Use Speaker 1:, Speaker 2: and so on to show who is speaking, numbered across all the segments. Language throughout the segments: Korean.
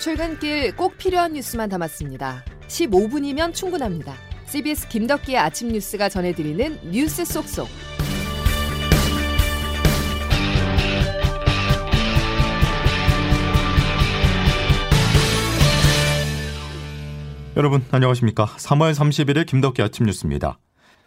Speaker 1: 출근길 꼭 필요한 뉴스만 담았습니다. 15분이면 충분합니다. CBS 김덕기의 아침 뉴스가 전해드리는 뉴스 속속.
Speaker 2: 여러분 안녕하십니까? 3월 31일 김덕기 아침 뉴스입니다.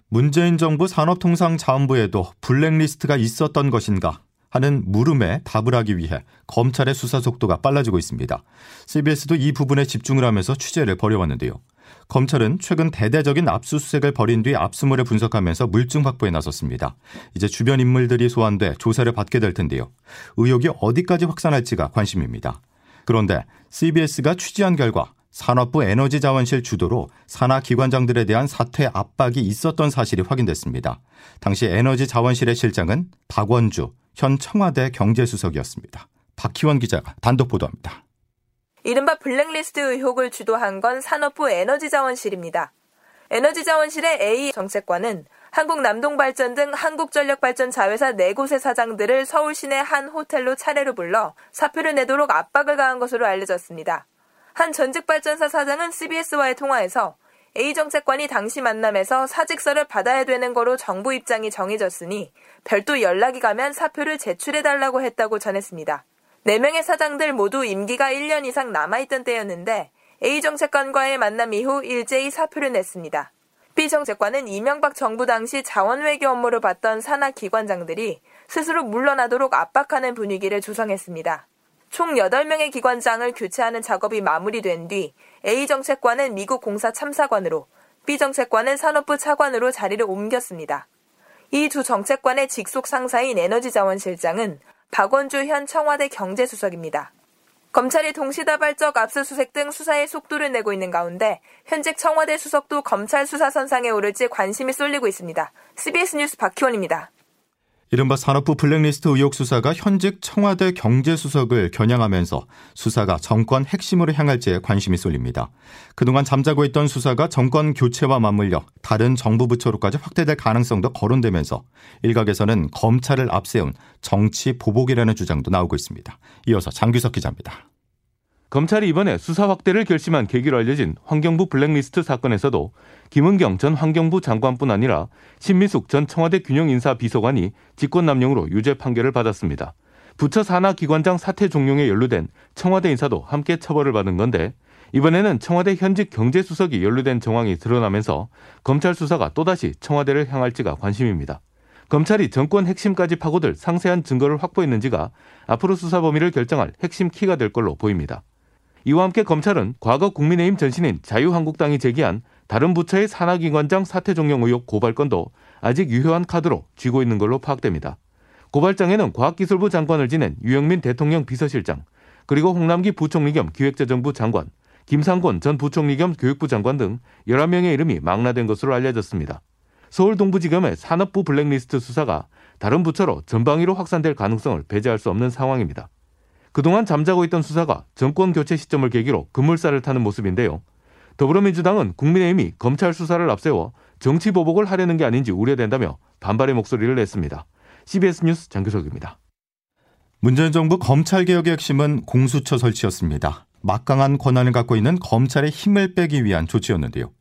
Speaker 2: 문재인 정부 산업통상자원부에도 블랙리스트가 있었던 것인가 하는 물음에 답을 하기 위해 검찰의 수사 속도가 빨라지고 있습니다. CBS도 이 부분에 집중을 하면서 취재를 벌여왔는데요. 검찰은 최근 대대적인 압수수색을 벌인 뒤 압수물을 분석하면서 물증 확보에 나섰습니다. 이제 주변 인물들이 소환돼 조사를 받게 될 텐데요. 의혹이 어디까지 확산할지가 관심입니다. 그런데 CBS가 취재한 결과 산업부 에너지자원실 주도로 산하 기관장들에 대한 사퇴 압박이 있었던 사실이 확인됐습니다. 당시 에너지자원실의 실장은 박원주 현 청와대 경제수석이었습니다. 박희원 기자가 단독 보도합니다.
Speaker 3: 이른바 블랙리스트 의혹을 주도한 건 산업부 에너지자원실입니다. 에너지자원실의 A 정책관은 한국 남동발전 등 한국전력발전 자회사 4곳의 사장들을 서울 시내 한 호텔로 차례로 불러 사표를 내도록 압박을 가한 것으로 알려졌습니다. 한 전직 발전사 사장은 CBS와의 통화에서 A 정책관이 당시 만남에서 사직서를 받아야 되는 거로 정부 입장이 정해졌으니 별도 연락이 가면 사표를 제출해달라고 했다고 전했습니다. 4명의 사장들 모두 임기가 1년 이상 남아있던 때였는데 A 정책관과의 만남 이후 일제히 사표를 냈습니다. B 정책관은 이명박 정부 당시 자원외교 업무를 받던 산하 기관장들이 스스로 물러나도록 압박하는 분위기를 조성했습니다. 총 8명의 기관장을 교체하는 작업이 마무리된 뒤 A 정책관은 미국 공사 참사관으로 B 정책관은 산업부 차관으로 자리를 옮겼습니다. 이 두 정책관의 직속 상사인 에너지자원실장은 박원주 현 청와대 경제수석입니다. 검찰이 동시다발적 압수수색 등 수사에 속도를 내고 있는 가운데 현직 청와대 수석도 검찰 수사 선상에 오를지 관심이 쏠리고 있습니다. CBS 뉴스 박희원입니다.
Speaker 2: 이른바 산업부 블랙리스트 의혹 수사가 현직 청와대 경제수석을 겨냥하면서 수사가 정권 핵심으로 향할지에 관심이 쏠립니다. 그동안 잠자고 있던 수사가 정권 교체와 맞물려 다른 정부 부처로까지 확대될 가능성도 거론되면서 일각에서는 검찰을 앞세운 정치 보복이라는 주장도 나오고 있습니다. 이어서 장규석 기자입니다.
Speaker 4: 검찰이 이번에 수사 확대를 결심한 계기로 알려진 환경부 블랙리스트 사건에서도 김은경 전 환경부 장관뿐 아니라 신미숙 전 청와대 균형인사 비서관이 직권남용으로 유죄 판결을 받았습니다. 부처 산하 기관장 사퇴 종용에 연루된 청와대 인사도 함께 처벌을 받은 건데 이번에는 청와대 현직 경제수석이 연루된 정황이 드러나면서 검찰 수사가 또다시 청와대를 향할지가 관심입니다. 검찰이 정권 핵심까지 파고들 상세한 증거를 확보했는지가 앞으로 수사 범위를 결정할 핵심 키가 될 걸로 보입니다. 이와 함께 검찰은 과거 국민의힘 전신인 자유한국당이 제기한 다른 부처의 산하기관장 사퇴 종용 의혹 고발건도 아직 유효한 카드로 쥐고 있는 걸로 파악됩니다. 고발장에는 과학기술부 장관을 지낸 유영민 대통령 비서실장, 그리고 홍남기 부총리 겸 기획재정부 장관, 김상곤 전 부총리 겸 교육부 장관 등 11명의 이름이 망라된 것으로 알려졌습니다. 서울 동부지검의 산업부 블랙리스트 수사가 다른 부처로 전방위로 확산될 가능성을 배제할 수 없는 상황입니다. 그동안 잠자고 있던 수사가 정권 교체 시점을 계기로 급물살을 타는 모습인데요. 더불어민주당은 국민의힘이 검찰 수사를 앞세워 정치 보복을 하려는 게 아닌지 우려된다며 반발의 목소리를 냈습니다. CBS 뉴스 장규석입니다.
Speaker 2: 문재인 정부 검찰개혁의 핵심은 공수처 설치였습니다. 막강한 권한을 갖고 있는 검찰의 힘을 빼기 위한 조치였는데요.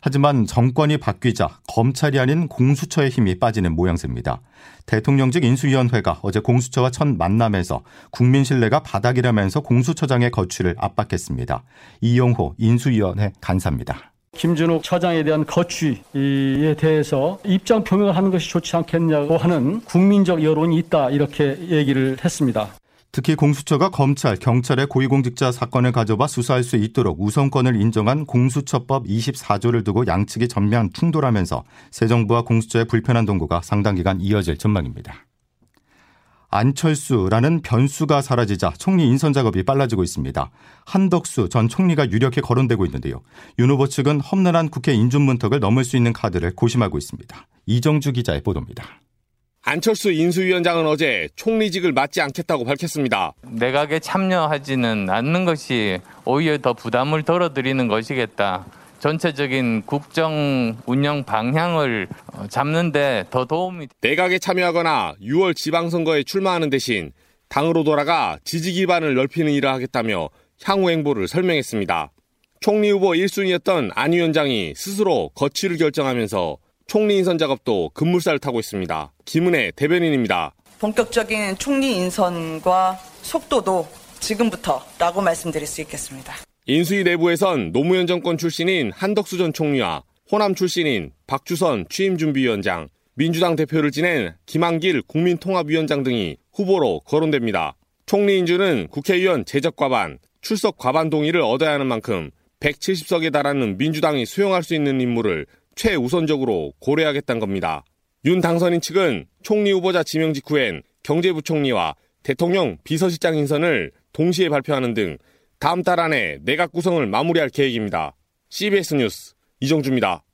Speaker 2: 하지만 정권이 바뀌자 검찰이 아닌 공수처의 힘이 빠지는 모양새입니다. 대통령직 인수위원회가 어제 공수처와 첫 만남에서 국민 신뢰가 바닥이라면서 공수처장의 거취를 압박했습니다. 이용호 인수위원회 간사입니다.
Speaker 5: 김준욱 처장에 대한 거취에 대해서 입장 표명을 하는 것이 좋지 않겠냐고 하는 국민적 여론이 있다 이렇게 얘기를 했습니다.
Speaker 2: 특히 공수처가 검찰, 경찰의 고위공직자 사건을 가져봐 수사할 수 있도록 우선권을 인정한 공수처법 24조를 두고 양측이 전면 충돌하면서 새 정부와 공수처의 불편한 동거가 상당 기간 이어질 전망입니다. 안철수라는 변수가 사라지자 총리 인선 작업이 빨라지고 있습니다. 한덕수 전 총리가 유력히 거론되고 있는데요. 윤 후보 측은 험난한 국회 인준 문턱을 넘을 수 있는 카드를 고심하고 있습니다. 이정주 기자의 보도입니다.
Speaker 6: 안철수 인수위원장은 어제 총리직을 맡지 않겠다고 밝혔습니다.
Speaker 7: 내각에 참여하지는 않는 것이 오히려 더 부담을 덜어드리는 것이겠다. 전체적인 국정 운영 방향을 잡는데 더 도움이
Speaker 6: 내각에 참여하거나 6월 지방선거에 출마하는 대신 당으로 돌아가 지지 기반을 넓히는 일을 하겠다며 향후 행보를 설명했습니다. 총리 후보 1순위였던 안 위원장이 스스로 거취를 결정하면서 총리 인선 작업도 급물살을 타고 있습니다. 김은혜 대변인입니다.
Speaker 8: 본격적인 총리 인선과 속도도 지금부터라고 말씀드릴 수 있겠습니다.
Speaker 6: 인수위 내부에선 노무현 정권 출신인 한덕수 전 총리와 호남 출신인 박주선 취임준비위원장, 민주당 대표를 지낸 김한길 국민통합위원장 등이 후보로 거론됩니다. 총리 인준은 국회의원 제적 과반, 출석 과반 동의를 얻어야 하는 만큼 170석에 달하는 민주당이 수용할 수 있는 인물을 최우선적으로 고려하겠다는 겁니다. 윤 당선인 측은 총리 후보자 지명 직후엔 경제부총리와 대통령 비서실장 인선을 동시에 발표하는 등 다음 달 안에 내각 구성을 마무리할 계획입니다. CBS 뉴스 이정주입니다.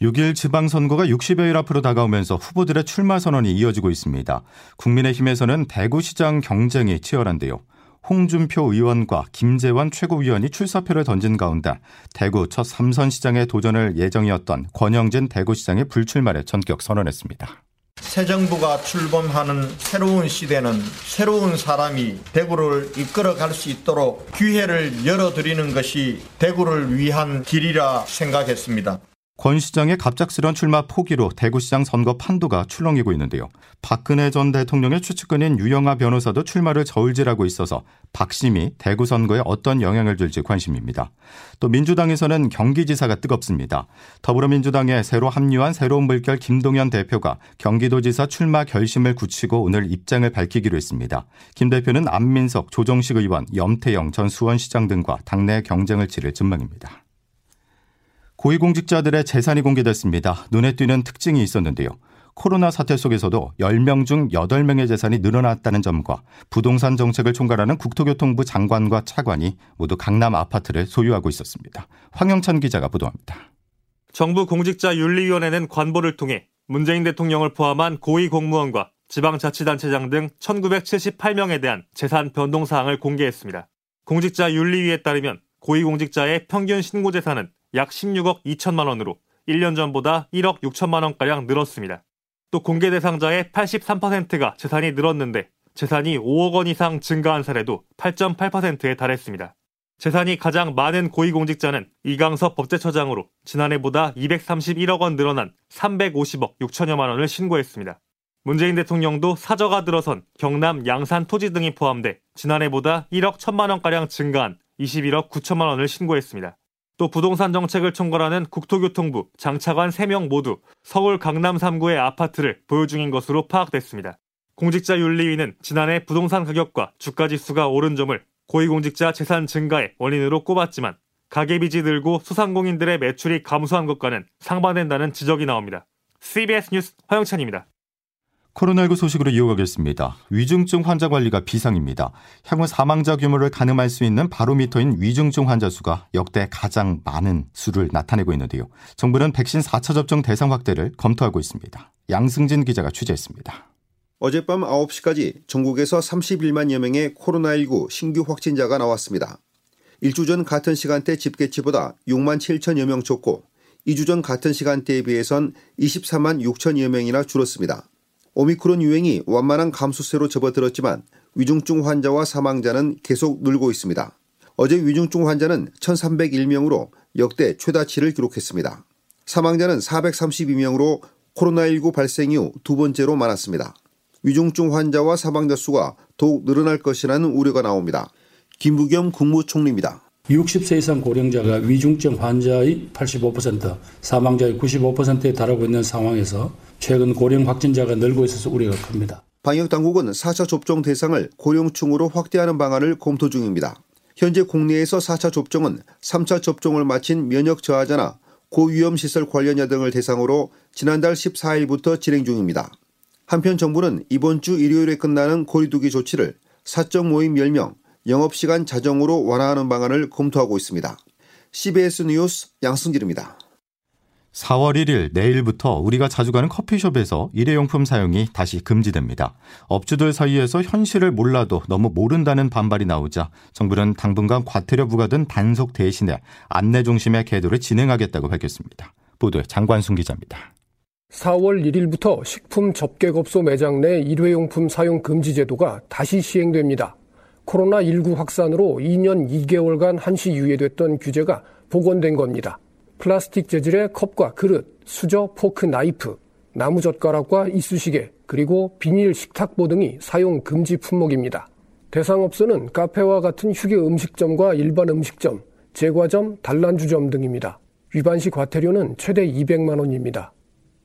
Speaker 2: 6일 지방선거가 60여일 앞으로 다가오면서 후보들의 출마 선언이 이어지고 있습니다. 국민의힘에서는 대구시장 경쟁이 치열한데요. 홍준표 의원과 김재원 최고위원이 출사표를 던진 가운데 대구 첫 삼선 시장에 도전을 예정이었던 권영진 대구시장이 불출마를 전격 선언했습니다.
Speaker 9: 새 정부가 출범하는 새로운 시대는 새로운 사람이 대구를 이끌어 갈 수 있도록 기회를 열어드리는 것이 대구를 위한 길이라 생각했습니다.
Speaker 2: 권 시장의 갑작스런 출마 포기로 대구시장 선거 판도가 출렁이고 있는데요. 박근혜 전 대통령의 추측근인 유영아 변호사도 출마를 저울질하고 있어서 박심이 대구 선거에 어떤 영향을 줄지 관심입니다. 또 민주당에서는 경기지사가 뜨겁습니다. 더불어민주당에 새로 합류한 새로운 물결 김동연 대표가 경기도지사 출마 결심을 굳히고 오늘 입장을 밝히기로 했습니다. 김 대표는 안민석, 조정식 의원, 염태영 전 수원시장 등과 당내 경쟁을 치를 전망입니다. 고위공직자들의 재산이 공개됐습니다. 눈에 띄는 특징이 있었는데요. 코로나 사태 속에서도 10명 중 8명의 재산이 늘어났다는 점과 부동산 정책을 총괄하는 국토교통부 장관과 차관이 모두 강남 아파트를 소유하고 있었습니다. 황영찬 기자가 보도합니다.
Speaker 10: 정부 공직자 윤리위원회는 관보를 통해 문재인 대통령을 포함한 고위 공무원과 지방자치단체장 등 1978명에 대한 재산 변동 사항을 공개했습니다. 공직자 윤리위에 따르면 고위공직자의 평균 신고 재산은 약 16억 2천만 원으로 1년 전보다 1억 6천만 원가량 늘었습니다. 또 공개 대상자의 83%가 재산이 늘었는데 재산이 5억 원 이상 증가한 사례도 8.8%에 달했습니다. 재산이 가장 많은 고위공직자는 이강섭 법제처장으로 지난해보다 231억 원 늘어난 350억 6천여만 원을 신고했습니다. 문재인 대통령도 사저가 들어선 경남 양산 토지 등이 포함돼 지난해보다 1억 1천만 원가량 증가한 21억 9천만 원을 신고했습니다. 또 부동산 정책을 총괄하는 국토교통부 장차관 3명 모두 서울 강남 3구의 아파트를 보유 중인 것으로 파악됐습니다. 공직자윤리위는 지난해 부동산 가격과 주가 지수가 오른 점을 고위공직자 재산 증가의 원인으로 꼽았지만 가계빚이 늘고 소상공인들의 매출이 감소한 것과는 상반된다는 지적이 나옵니다. CBS 뉴스 화영찬입니다.
Speaker 2: 코로나19 소식으로 이어가겠습니다. 위중증 환자 관리가 비상입니다. 향후 사망자 규모를 가늠할 수 있는 바로미터인 위중증 환자 수가 역대 가장 많은 수를 나타내고 있는데요. 정부는 백신 4차 접종 대상 확대를 검토하고 있습니다. 양승진 기자가 취재했습니다.
Speaker 11: 어젯밤 9시까지 전국에서 31만여 명의 코로나19 신규 확진자가 나왔습니다. 1주 전 같은 시간대 집계치보다 6만 7천여 명 적고 2주 전 같은 시간대에 비해선 24만 6천여 명이나 줄었습니다. 오미크론 유행이 완만한 감소세로 접어들었지만 위중증 환자와 사망자는 계속 늘고 있습니다. 어제 위중증 환자는 1,301명으로 역대 최다치를 기록했습니다. 사망자는 432명으로 코로나19 발생 이후 두 번째로 많았습니다. 위중증 환자와 사망자 수가 더욱 늘어날 것이라는 우려가 나옵니다. 김부겸 국무총리입니다.
Speaker 5: 60세 이상 고령자가 위중증 환자의 85%, 사망자의 95%에 달하고 있는 상황에서 최근 고령 확진자가 늘고 있어서 우려가 큽니다.
Speaker 11: 방역 당국은 4차 접종 대상을 고령층으로 확대하는 방안을 검토 중입니다. 현재 국내에서 4차 접종은 3차 접종을 마친 면역 저하자나 고위험 시설 관련자 등을 대상으로 지난달 14일부터 진행 중입니다. 한편 정부는 이번 주 일요일에 끝나는 거리두기 조치를 사적 모임 10명, 영업시간 자정으로 완화하는 방안을 검토하고 있습니다. CBS 뉴스 양승길입니다.
Speaker 2: 4월 1일 내일부터 우리가 자주 가는 커피숍에서 일회용품 사용이 다시 금지됩니다. 업주들 사이에서 현실을 몰라도 너무 모른다는 반발이 나오자 정부는 당분간 과태료 부과된 단속 대신에 안내 중심의 계도를 진행하겠다고 밝혔습니다. 보도에 장관순 기자입니다.
Speaker 12: 4월 1일부터 식품 접객업소 매장 내 일회용품 사용 금지 제도가 다시 시행됩니다. 코로나19 확산으로 2년 2개월간 한시 유예됐던 규제가 복원된 겁니다. 플라스틱 재질의 컵과 그릇, 수저, 포크, 나이프, 나무 젓가락과 이쑤시개, 그리고 비닐 식탁보 등이 사용 금지 품목입니다. 대상업소는 카페와 같은 휴게 음식점과 일반 음식점, 제과점, 단란주점 등입니다. 위반 시 과태료는 최대 200만 원입니다.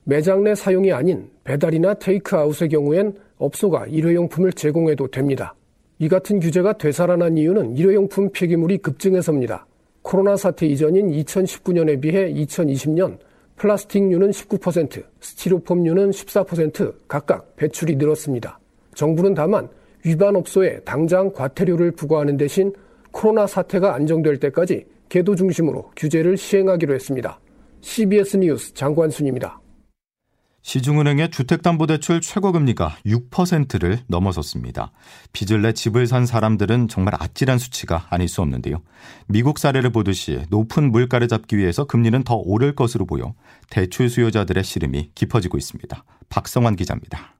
Speaker 12: 매장 내 사용이 아닌 배달이나 테이크아웃의 경우엔 업소가 일회용품을 제공해도 됩니다. 이 같은 규제가 되살아난 이유는 일회용품 폐기물이 급증해서입니다. 코로나 사태 이전인 2019년에 비해 2020년 플라스틱류는 19%, 스티로폼류는 14% 각각 배출이 늘었습니다. 정부는 다만 위반 업소에 당장 과태료를 부과하는 대신 코로나 사태가 안정될 때까지 계도 중심으로 규제를 시행하기로 했습니다. CBS 뉴스 장관순입니다.
Speaker 2: 시중은행의 주택담보대출 최고금리가 6%를 넘어섰습니다. 빚을 내 집을 산 사람들은 정말 아찔한 수치가 아닐 수 없는데요. 미국 사례를 보듯이 높은 물가를 잡기 위해서 금리는 더 오를 것으로 보여 대출 수요자들의 시름이 깊어지고 있습니다. 박성환 기자입니다.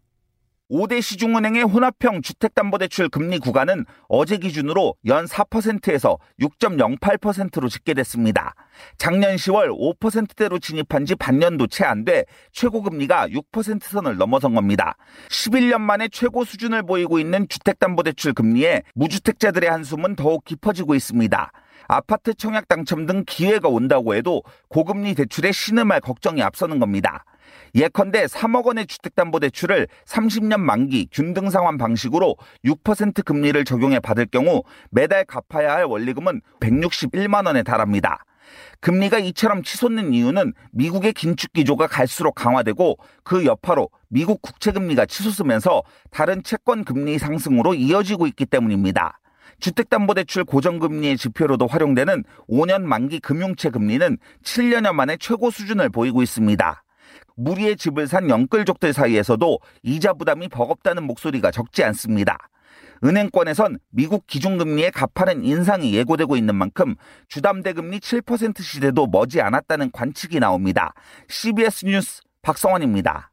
Speaker 13: 5대 시중은행의 혼합형 주택담보대출 금리 구간은 어제 기준으로 연 4%에서 6.08%로 집계됐습니다. 작년 10월 5%대로 진입한 지 반년도 채 안 돼 최고금리가 6% 선을 넘어선 겁니다. 11년 만에 최고 수준을 보이고 있는 주택담보대출 금리에 무주택자들의 한숨은 더욱 깊어지고 있습니다. 아파트 청약 당첨 등 기회가 온다고 해도 고금리 대출에 신음할 걱정이 앞서는 겁니다. 예컨대 3억 원의 주택담보대출을 30년 만기 균등 상환 방식으로 6% 금리를 적용해 받을 경우 매달 갚아야 할 원리금은 161만 원에 달합니다. 금리가 이처럼 치솟는 이유는 미국의 긴축 기조가 갈수록 강화되고 그 여파로 미국 국채 금리가 치솟으면서 다른 채권 금리 상승으로 이어지고 있기 때문입니다. 주택담보대출 고정금리의 지표로도 활용되는 5년 만기 금융채 금리는 7년여 만에 최고 수준을 보이고 있습니다. 무리의 집을 산 영끌족들 사이에서도 이자 부담이 버겁다는 목소리가 적지 않습니다. 은행권에선 미국 기준금리의 가파른 인상이 예고되고 있는 만큼 주담대금리 7% 시대도 머지 않았다는 관측이 나옵니다. CBS 뉴스 박성원입니다.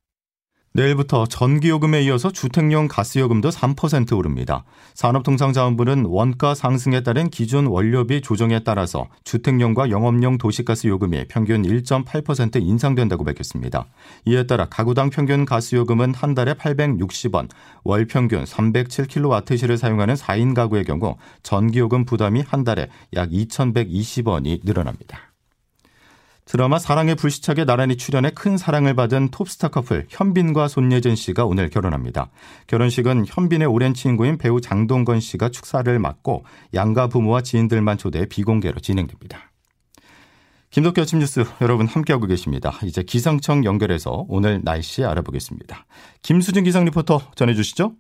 Speaker 2: 내일부터 전기요금에 이어서 주택용 가스요금도 3% 오릅니다. 산업통상자원부는 원가 상승에 따른 기준 원료비 조정에 따라서 주택용과 영업용 도시가스 요금이 평균 1.8% 인상된다고 밝혔습니다. 이에 따라 가구당 평균 가스요금은 한 달에 860원, 월 평균 307kWh를 사용하는 4인 가구의 경우 전기요금 부담이 한 달에 약 2,120원이 늘어납니다. 드라마 사랑의 불시착에 나란히 출연해 큰 사랑을 받은 톱스타 커플 현빈과 손예진 씨가 오늘 결혼합니다. 결혼식은 현빈의 오랜 친구인 배우 장동건 씨가 축사를 맡고 양가 부모와 지인들만 초대해 비공개로 진행됩니다. 김덕기 아침 뉴스 여러분 함께하고 계십니다. 이제 기상청 연결해서 오늘 날씨 알아보겠습니다. 김수진 기상 리포터 전해주시죠.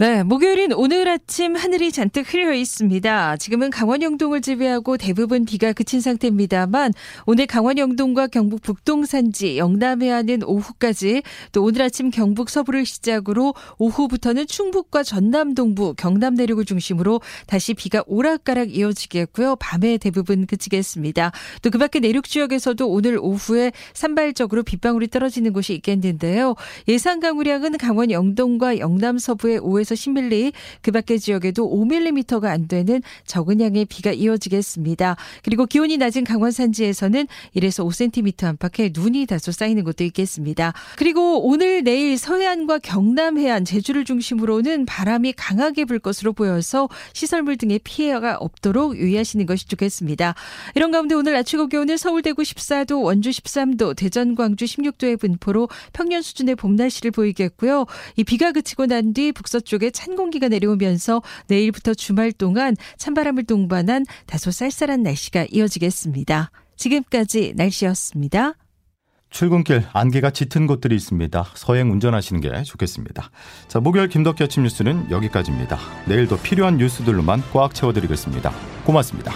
Speaker 14: 네, 목요일인 오늘 아침 하늘이 잔뜩 흐려 있습니다. 지금은 강원 영동을 지배하고 대부분 비가 그친 상태입니다만 오늘 강원 영동과 경북 북동 산지, 영남 해안은 오후까지 또 오늘 아침 경북 서부를 시작으로 오후부터는 충북과 전남 동부, 경남 내륙을 중심으로 다시 비가 오락가락 이어지겠고요. 밤에 대부분 그치겠습니다. 또 그밖에 내륙 지역에서도 오늘 오후에 산발적으로 빗방울이 떨어지는 곳이 있겠는데요. 예상 강우량은 강원 영동과 영남 서부의 5에서 5에서 10mm, 그 밖의 지역에도 5mm가 안 되는 적은 양의 비가 이어지겠습니다. 그리고 기온이 낮은 강원 산지에서는 1에서 5cm 안팎의 눈이 다소 쌓이는 곳도 있겠습니다. 그리고 오늘 내일 서해안과 경남 해안, 제주를 중심으로는 바람이 강하게 불 것으로 보여서 시설물 등의 피해가 없도록 유의하시는 것이 좋겠습니다. 이런 가운데 오늘 아침 최고 기온은 서울 대구 14도, 원주 13도, 대전 광주 16도의 분포로 평년 수준의 봄 날씨를 보이겠고요. 이 비가 그치고 난 뒤 북서쪽 쪽에 찬 공기가 내려오면서 내일부터 주말 동안 찬바람을 동반한 다소 쌀쌀한 날씨가 이어지겠습니다. 지금까지 날씨였습니다.
Speaker 2: 출근길 안개가 짙은 곳들이 있습니다. 서행 운전하시는 게 좋겠습니다. 자, 목요일 김덕기 아침 뉴스는 여기까지입니다. 내일도 필요한 뉴스들로만 꽉 채워드리겠습니다. 고맙습니다.